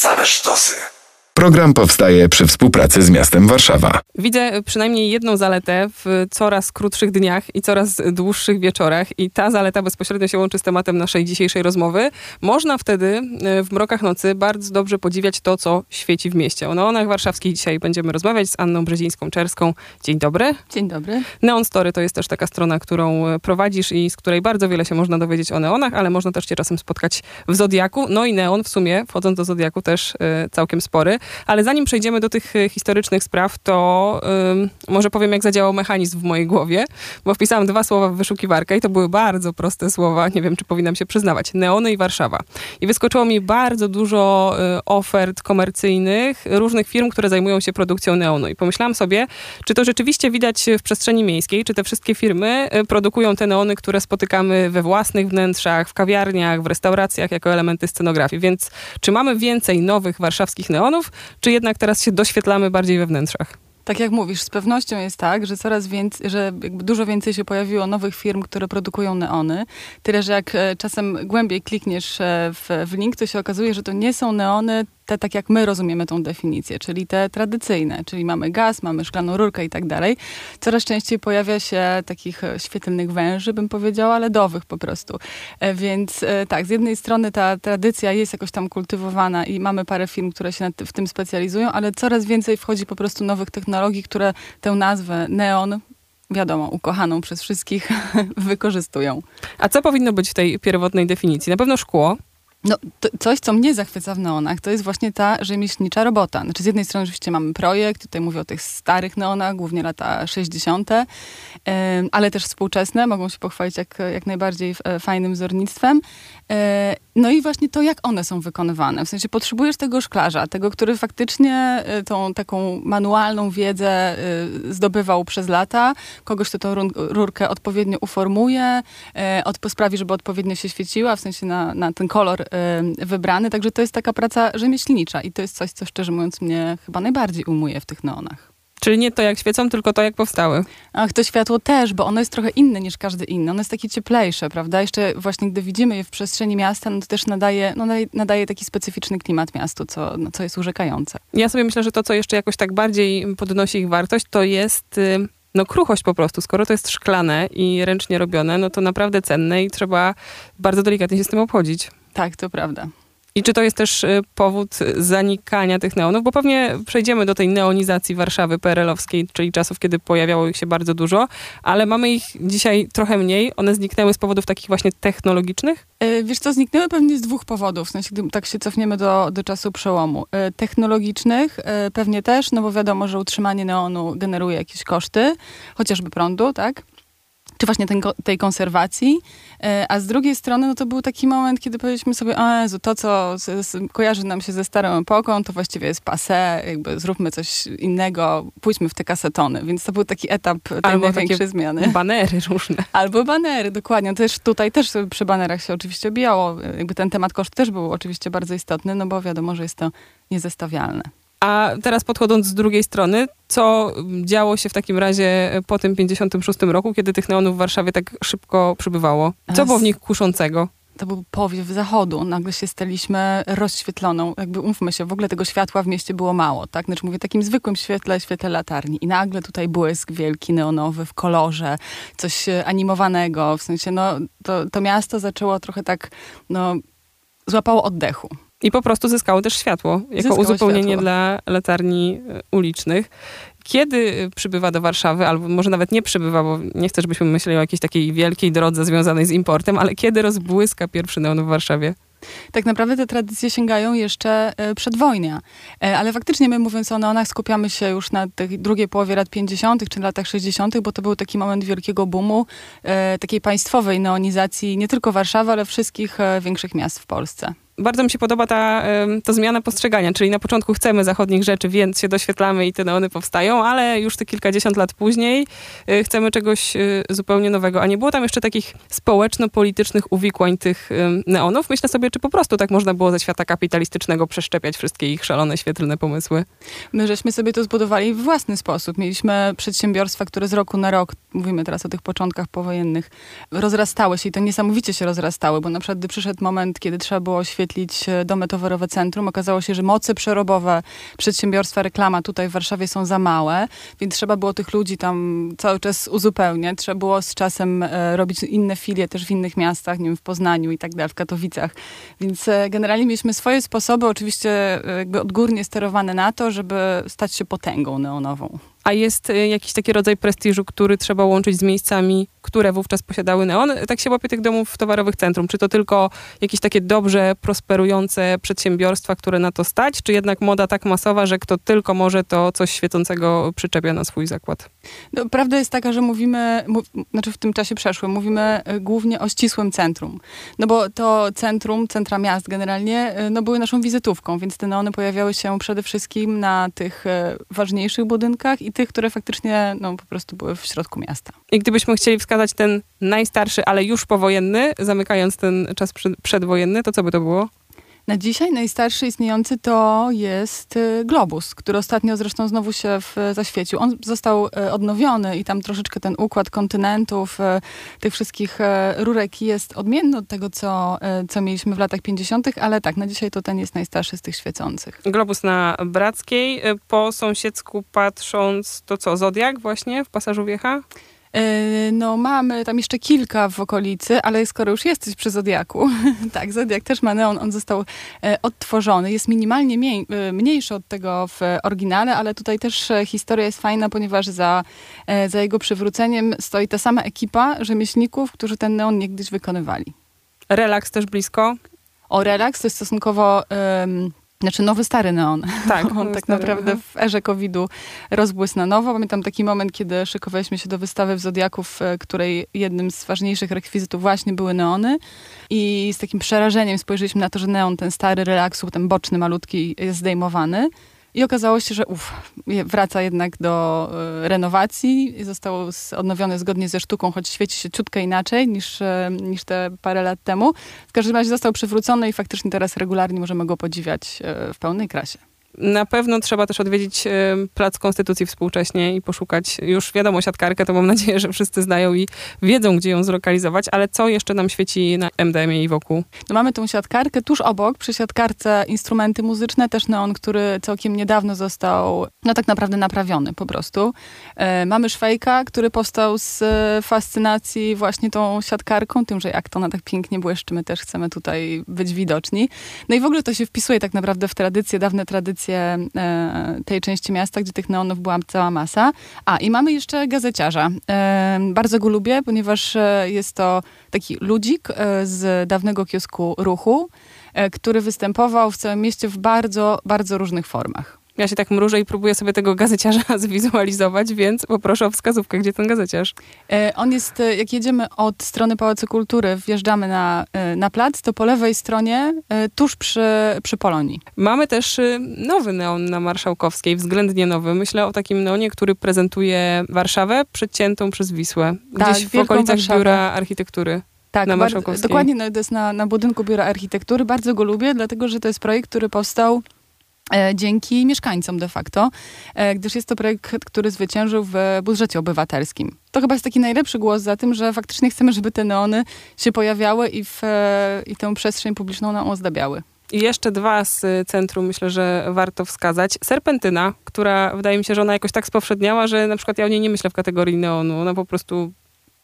Same sztosy. Program powstaje przy współpracy z miastem Warszawa. Widzę przynajmniej jedną zaletę w coraz krótszych dniach i coraz dłuższych wieczorach i ta zaleta bezpośrednio się łączy z tematem naszej dzisiejszej rozmowy. Można wtedy e, w mrokach nocy bardzo dobrze podziwiać to, co świeci w mieście. O neonach warszawskich dzisiaj będziemy rozmawiać z Anną Brzezińską-Czerską. Dzień dobry. Dzień dobry. Neon Story to jest też taka strona, którą e, prowadzisz i z której bardzo wiele się można dowiedzieć o neonach, ale można też cię czasem spotkać w Zodiaku. No i neon w sumie, wchodząc do Zodiaku, też y, całkiem spory. Ale zanim przejdziemy do tych e, historycznych spraw, to może powiem, jak zadziałał mechanizm w mojej głowie, bo wpisałam dwa słowa w wyszukiwarkę i to były bardzo proste słowa, nie wiem, czy powinnam się przyznawać. Neony i Warszawa. I wyskoczyło mi bardzo dużo y, ofert komercyjnych różnych firm, które zajmują się produkcją neonu. I pomyślałam sobie, czy to rzeczywiście widać w przestrzeni miejskiej, czy te wszystkie firmy y, produkują te neony, które spotykamy we własnych wnętrzach, w kawiarniach, w restauracjach jako elementy scenografii. Więc czy mamy więcej nowych warszawskich neonów, czy jednak teraz się doświetlamy bardziej we wnętrzach? Tak jak mówisz, z pewnością jest tak, że coraz więcej, że dużo więcej się pojawiło nowych firm, które produkują neony. Tyle, że jak e, czasem głębiej klikniesz e, w, w link, to się okazuje, że to nie są neony te tak jak my rozumiemy tą definicję, czyli te tradycyjne, czyli mamy gaz, mamy szklaną rurkę i tak dalej. Coraz częściej pojawia się takich e, świetlnych węży, bym powiedziała, LEDowych po prostu. E, więc e, tak, z jednej strony ta tradycja jest jakoś tam kultywowana i mamy parę firm, które się w tym specjalizują, ale coraz więcej wchodzi po prostu nowych technologii, które tę nazwę neon wiadomo, ukochaną przez wszystkich, wykorzystują. A co powinno być w tej pierwotnej definicji? Na pewno szkło, no, coś, co mnie zachwyca w neonach, to jest właśnie ta rzemieślnicza robota. Znaczy, z jednej strony oczywiście mamy projekt, tutaj mówię o tych starych neonach, głównie lata 60., ale też współczesne, mogą się pochwalić jak, jak najbardziej e, fajnym wzornictwem. E, no i właśnie to, jak one są wykonywane. W sensie potrzebujesz tego szklarza, tego, który faktycznie e, tą taką manualną wiedzę zdobywał przez lata, kogoś, kto tą rurkę odpowiednio uformuje, sprawi, żeby odpowiednio się świeciła, w sensie na, na ten kolor wybrany. Także to jest taka praca rzemieślnicza i to jest coś, co szczerze mówiąc mnie chyba najbardziej umuje w tych neonach. Czyli nie to, jak świecą, tylko to, jak powstały. Ach, to światło też, bo ono jest trochę inne niż każdy inny. Ono jest takie cieplejsze, prawda? Jeszcze właśnie, gdy widzimy je w przestrzeni miasta, no to też nadaje, no nadaje taki specyficzny klimat miastu, co, no, co jest urzekające. Ja sobie myślę, że to, co jeszcze jakoś tak bardziej podnosi ich wartość, to jest y, no kruchość po prostu. Skoro to jest szklane i ręcznie robione, no to naprawdę cenne i trzeba bardzo delikatnie się z tym obchodzić. Tak, to prawda. I czy to jest też y, powód zanikania tych neonów? Bo pewnie przejdziemy do tej neonizacji Warszawy PRL-owskiej, czyli czasów, kiedy pojawiało ich się bardzo dużo, ale mamy ich dzisiaj trochę mniej. One zniknęły z powodów takich właśnie technologicznych? E, wiesz co, zniknęły pewnie z dwóch powodów, w sensie, gdy tak się cofniemy do, do czasu przełomu. E, technologicznych e, pewnie też, no bo wiadomo, że utrzymanie neonu generuje jakieś koszty, chociażby prądu, tak? Czy właśnie ten, tej konserwacji, e, a z drugiej strony no to był taki moment, kiedy powiedzieliśmy sobie, o Jezu, to co kojarzy nam się ze starą epoką, to właściwie jest passé, jakby zróbmy coś innego, pójdźmy w te kasetony, więc to był taki etap tej Albo największej zmiany. banery różne. Albo banery, dokładnie. Też tutaj też przy banerach się oczywiście obijało, jakby ten temat koszt też był oczywiście bardzo istotny, no bo wiadomo, że jest to niezestawialne. A teraz podchodząc z drugiej strony, co działo się w takim razie po tym 56 roku, kiedy tych neonów w Warszawie tak szybko przybywało? Co było w nich kuszącego? to był powiew zachodu. Nagle się staliśmy rozświetloną. Jakby umówmy się, w ogóle tego światła w mieście było mało, tak? Znaczy mówię takim zwykłym świetle, świetle latarni. I nagle tutaj błysk wielki, neonowy, w kolorze, coś animowanego. W sensie, no, to, to miasto zaczęło trochę tak, no, złapało oddechu. I po prostu zyskało też światło, jako zyskało uzupełnienie światło. dla latarni e, ulicznych. Kiedy przybywa do Warszawy, albo może nawet nie przybywa, bo nie chcę, żebyśmy myśleli o jakiejś takiej wielkiej drodze związanej z importem, ale kiedy rozbłyska pierwszy neon w Warszawie? Tak naprawdę te tradycje sięgają jeszcze e, przedwojnia. E, ale faktycznie my mówiąc o neonach skupiamy się już na tej drugiej połowie lat 50. czy latach 60., bo to był taki moment wielkiego boomu, takiej państwowej neonizacji nie tylko Warszawy, ale wszystkich większych miast w Polsce bardzo mi się podoba ta, ta zmiana postrzegania, czyli na początku chcemy zachodnich rzeczy, więc się doświetlamy i te neony powstają, ale już te kilkadziesiąt lat później y, chcemy czegoś y, zupełnie nowego. A nie było tam jeszcze takich społeczno-politycznych uwikłań tych neonów? Myślę sobie, czy po prostu tak można było ze świata kapitalistycznego przeszczepiać wszystkie ich szalone, świetlne pomysły? My żeśmy sobie to zbudowali w własny sposób. Mieliśmy przedsiębiorstwa, które z roku na rok, mówimy teraz o tych początkach powojennych, rozrastały się i to niesamowicie się rozrastały, bo na przykład gdy przyszedł moment, kiedy trzeba było oświetlić e, domy towarowe centrum. Okazało się, że moce przerobowe przedsiębiorstwa reklama tutaj w Warszawie są za małe, więc trzeba było tych ludzi tam cały czas uzupełniać. Trzeba było z czasem e, robić inne filie też w innych miastach, nie wiem, w Poznaniu i tak dalej, w Katowicach. Więc e, generalnie mieliśmy swoje sposoby, oczywiście odgórnie sterowane na to, żeby stać się potęgą neonową. A jest y, jakiś taki rodzaj prestiżu, który trzeba łączyć z miejscami, które wówczas posiadały neon? Tak się łapie tych domów towarowych centrum. Czy to tylko jakieś takie dobrze prosperujące przedsiębiorstwa, które na to stać, czy jednak moda tak masowa, że kto tylko może, to coś świecącego przyczepia na swój zakład? No, prawda jest taka, że mówimy, mów, znaczy w tym czasie przeszłym, mówimy y, głównie o ścisłym centrum. No bo to centrum, centra miast generalnie, y, no były naszą wizytówką, więc te neony pojawiały się przede wszystkim na tych ważniejszych budynkach i tych, które faktycznie no, po prostu były w środku miasta. I gdybyśmy chcieli wskazać ten najstarszy, ale już powojenny, zamykając ten czas przedwojenny, to co by to było? Na dzisiaj najstarszy istniejący to jest y, Globus, który ostatnio zresztą znowu się w, zaświecił. On został y, odnowiony i tam troszeczkę ten układ kontynentów, y, tych wszystkich rurek jest odmienny od tego, co, co mieliśmy w latach 50., ale tak, na dzisiaj to ten jest najstarszy z tych świecących. Globus na Brackiej. Po sąsiedzku patrząc, to co, Zodiak właśnie w pasażu wiecha? E, no mamy tam jeszcze kilka w okolicy, ale skoro już jesteś przy Zodiaku, tak, Zodiak też ma neon, on został e, odtworzony. Jest minimalnie mniej, e, mniejszy od tego w oryginale, ale tutaj też historia jest fajna, ponieważ za, za jego przywróceniem stoi ta sama ekipa rzemieślników, którzy ten neon niegdyś wykonywali. Relaks też blisko? O, relaks to jest stosunkowo... Um, znaczy nowy, stary neon. Tak, on tak naprawdę aha. w erze COVID-u rozbłysł na nowo. Pamiętam taki moment, kiedy szykowaliśmy się do wystawy w Zodiaku, w której jednym z ważniejszych rekwizytów właśnie były neony. I z takim przerażeniem spojrzeliśmy na to, że neon, ten stary relaksu, ten boczny, malutki, jest zdejmowany. I okazało się, że uf, wraca jednak do y, renowacji. Został odnowiony zgodnie ze sztuką, choć świeci się ciutkę inaczej niż, y, niż te parę lat temu. W każdym razie został przywrócony i faktycznie teraz regularnie możemy go podziwiać y, w pełnej krasie. Na pewno trzeba też odwiedzić e, Plac Konstytucji współcześnie i poszukać, już wiadomo, siatkarkę, to mam nadzieję, że wszyscy znają i wiedzą, gdzie ją zlokalizować, ale co jeszcze nam świeci na MDM-ie i wokół? No mamy tą siatkarkę, tuż obok, przy siatkarce instrumenty muzyczne, też neon, który całkiem niedawno został, no tak naprawdę naprawiony po prostu. E, mamy Szwejka, który powstał z e, fascynacji właśnie tą siatkarką, tym, że jak to ona tak pięknie błyszczy, my też chcemy tutaj być widoczni. No i w ogóle to się wpisuje tak naprawdę w tradycje, dawne tradycje e, tej części miasta, gdzie tych neonów była cała masa. A, i mamy jeszcze gazeciarza. E, bardzo go lubię, ponieważ e, jest to taki ludzik z dawnego kiosku ruchu, który występował w całym mieście w bardzo, bardzo różnych formach. Ja się tak mrużę i próbuję sobie tego gazeciarza zwizualizować, więc poproszę o wskazówkę, gdzie ten gazeciarz. E, on jest, e, jak jedziemy od strony Pałacu Kultury, wjeżdżamy na, e, na plac, to po lewej stronie, tuż przy, przy Polonii. Mamy też e, nowy neon na Marszałkowskiej, względnie nowy. Myślę o takim neonie, który prezentuje Warszawę przeciętą przez Wisłę. Gdzieś tak, w okolicach Warszawę. Biura Architektury. Tak, na Marszałkowskiej. dokładnie no, to jest na, na budynku Biura Architektury. Bardzo go lubię, dlatego że to jest projekt, który powstał dzięki mieszkańcom de facto, e, gdyż jest to projekt, który zwyciężył w budżecie obywatelskim. To chyba jest taki najlepszy głos za tym, że faktycznie chcemy, żeby te neony się pojawiały i, w, e, i tę przestrzeń publiczną nam ozdabiały. I jeszcze dwa z centrum myślę, że warto wskazać. Serpentyna, która wydaje mi się, że ona jakoś tak spowszedniała, że na przykład ja o niej nie myślę w kategorii neonu. Ona po prostu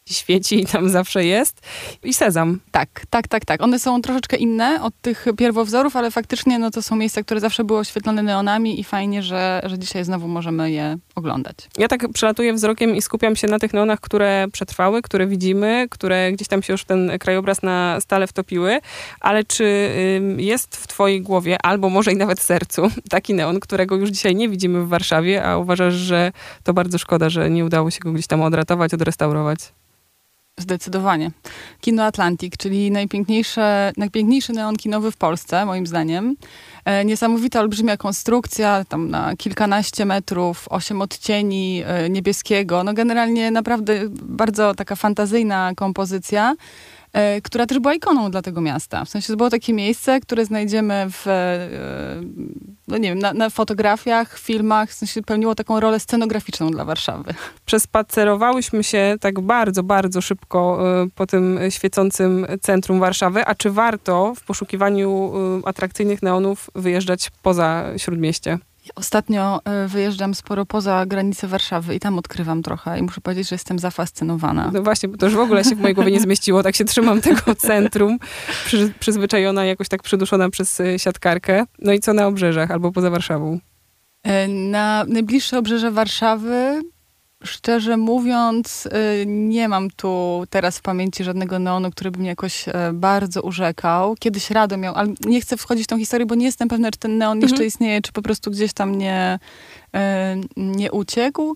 świeci i tam zawsze jest. I sezam. Tak, tak, tak, tak. One są troszeczkę inne od tych pierwowzorów, ale faktycznie no, to są miejsca, które zawsze były oświetlone neonami i fajnie, że, że dzisiaj znowu możemy je oglądać. Ja tak przelatuję wzrokiem i skupiam się na tych neonach, które przetrwały, które widzimy, które gdzieś tam się już ten krajobraz na stale wtopiły, ale czy jest w twojej głowie, albo może i nawet sercu, taki neon, którego już dzisiaj nie widzimy w Warszawie, a uważasz, że to bardzo szkoda, że nie udało się go gdzieś tam odratować, odrestaurować? Zdecydowanie. Kino Atlantik, czyli najpiękniejsze, najpiękniejszy neon kinowy w Polsce, moim zdaniem. E, niesamowita, olbrzymia konstrukcja, tam na kilkanaście metrów, osiem odcieni e, niebieskiego. No generalnie naprawdę bardzo taka fantazyjna kompozycja która też była ikoną dla tego miasta. W sensie to było takie miejsce, które znajdziemy w no nie wiem, na, na fotografiach, filmach, w sensie pełniło taką rolę scenograficzną dla Warszawy. Przespacerowałyśmy się tak bardzo, bardzo szybko y, po tym świecącym centrum Warszawy. A czy warto w poszukiwaniu atrakcyjnych neonów wyjeżdżać poza Śródmieście? Ostatnio e, wyjeżdżam sporo poza granice Warszawy i tam odkrywam trochę i muszę powiedzieć, że jestem zafascynowana. No właśnie, bo to już w ogóle się w mojej głowie nie zmieściło. Tak się trzymam tego centrum, przy, przyzwyczajona, jakoś tak przyduszona przez y, siatkarkę. No i co na obrzeżach albo poza Warszawą? E, Na najbliższe obrzeże Warszawy, szczerze mówiąc, e, nie mam tu teraz w pamięci żadnego neonu, który by mnie jakoś e, bardzo urzekał. Kiedyś Rado miał, ale nie chcę wchodzić w tą historię, bo nie jestem pewna, czy ten neon jeszcze Mhm. istnieje, czy po prostu gdzieś tam nie, e, nie uciekł.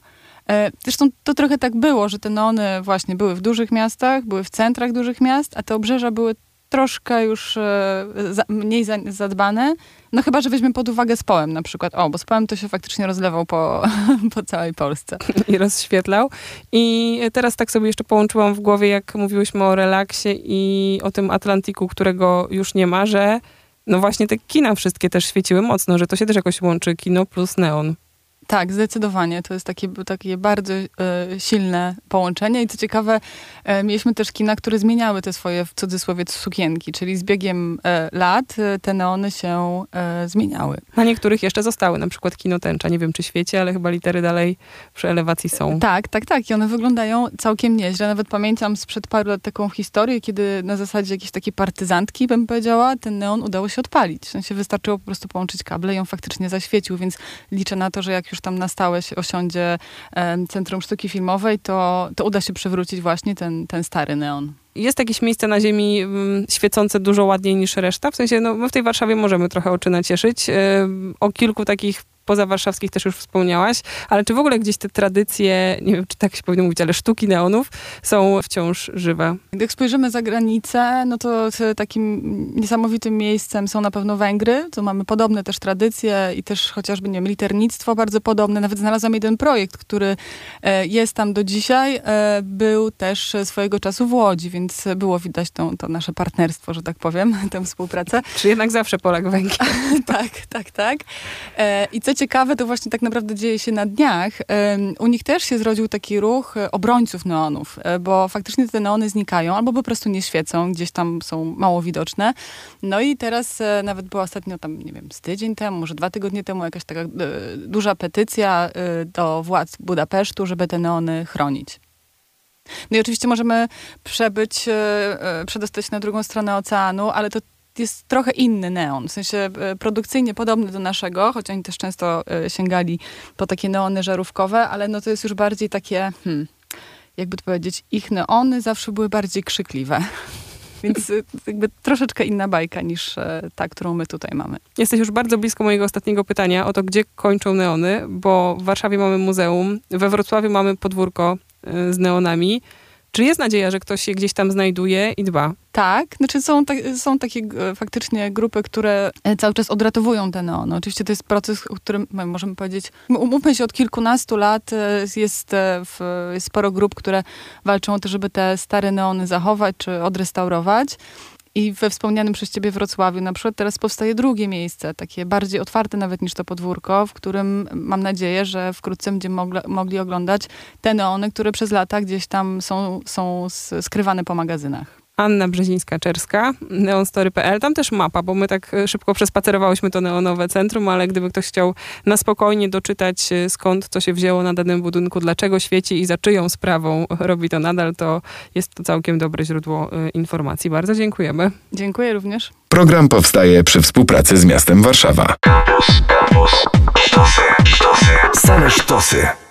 E, Zresztą to trochę tak było, że te neony właśnie były w dużych miastach, były w centrach dużych miast, a te obrzeża były troszkę już e, za, mniej za, zadbane. No chyba, że weźmiemy pod uwagę Społem na przykład. O, bo Społem to się faktycznie rozlewał po, po całej Polsce. i rozświetlał. I teraz tak sobie jeszcze połączyłam w głowie, jak mówiłyśmy o relaksie i o tym Atlantiku, którego już nie ma, że no właśnie te kina wszystkie też świeciły mocno, że to się też jakoś łączy, kino plus neon. Tak, zdecydowanie. To jest takie, takie bardzo e, silne połączenie. I co ciekawe, e, mieliśmy też kina, które zmieniały te swoje, w cudzysłowie, sukienki. Czyli z biegiem e, lat e, te neony się e, zmieniały. Na niektórych jeszcze zostały, na przykład kino tęcza. Nie wiem, czy świeci, ale chyba litery dalej przy elewacji są. Tak, tak, tak. I one wyglądają całkiem nieźle. Nawet pamiętam sprzed paru lat taką historię, kiedy na zasadzie jakiejś takiej partyzantki, bym powiedziała, ten neon udało się odpalić. W sensie wystarczyło po prostu połączyć kable i on faktycznie zaświecił, więc liczę na to, że jak już tam na stałe osiądzie Centrum Sztuki Filmowej, to, to uda się przywrócić właśnie ten, ten stary neon. Jest jakieś miejsce na ziemi świecące dużo ładniej niż reszta? W sensie, no my w tej Warszawie możemy trochę oczy nacieszyć. O kilku takich pozawarszawskich też już wspomniałaś, ale czy w ogóle gdzieś te tradycje, nie wiem, czy tak się powinno mówić, ale sztuki neonów są wciąż żywe? Gdy spojrzymy za granicę, no to takim niesamowitym miejscem są na pewno Węgry. Tu mamy podobne też tradycje i też chociażby, nie wiem, liternictwo bardzo podobne. Nawet znalazłam jeden projekt, który e, jest tam do dzisiaj. E, Był też swojego czasu w Łodzi, więc było widać to, to nasze partnerstwo, że tak powiem, tę współpracę. Czy jednak zawsze Polak Węgier? tak, tak, tak. E, I co ciekawe, to właśnie tak naprawdę dzieje się na dniach. U nich też się zrodził taki ruch e, obrońców neonów, e, bo faktycznie te neony znikają albo po prostu nie świecą, gdzieś tam są mało widoczne. No i teraz e, nawet była ostatnio tam, nie wiem, z tydzień temu, może dwa tygodnie temu jakaś taka duża petycja do władz Budapesztu, żeby te neony chronić. No i oczywiście możemy przebyć, przedostać na drugą stronę oceanu, ale to jest trochę inny neon, w sensie e, produkcyjnie podobny do naszego, choć oni też często e, sięgali po takie neony żarówkowe, ale no to jest już bardziej takie, hmm, jakby to powiedzieć, ich neony zawsze były bardziej krzykliwe. Więc e, jakby troszeczkę inna bajka niż ta, którą my tutaj mamy. Jesteś już bardzo blisko mojego ostatniego pytania o to, gdzie kończą neony, bo w Warszawie mamy muzeum, we Wrocławiu mamy podwórko z neonami. Czy jest nadzieja, że ktoś się gdzieś tam znajduje i dba? Tak, znaczy są, ta, są takie e, faktycznie grupy, które e, cały czas odratowują te neony. Oczywiście to jest proces, o którym no, możemy powiedzieć, umówmy się, od kilkunastu lat e, jest, w, jest sporo grup, które walczą o to, żeby te stare neony zachować czy odrestaurować. I we wspomnianym przez ciebie Wrocławiu na przykład teraz powstaje drugie miejsce, takie bardziej otwarte nawet niż to podwórko, w którym mam nadzieję, że wkrótce będziemy mogli, mogli oglądać te neony, które przez lata gdzieś tam są, są skrywane po magazynach. Anna Brzezińska-Czerska, neonstory.pl. Tam też mapa, bo my tak e, szybko przespacerowałyśmy to neonowe centrum, ale gdyby ktoś chciał na spokojnie doczytać e, skąd to się wzięło na danym budynku, dlaczego świeci i za czyją sprawą robi to nadal, to jest to całkiem dobre źródło e, informacji. Bardzo dziękujemy. Dziękuję również. Program powstaje przy współpracy z miastem Warszawa. Same sztosy.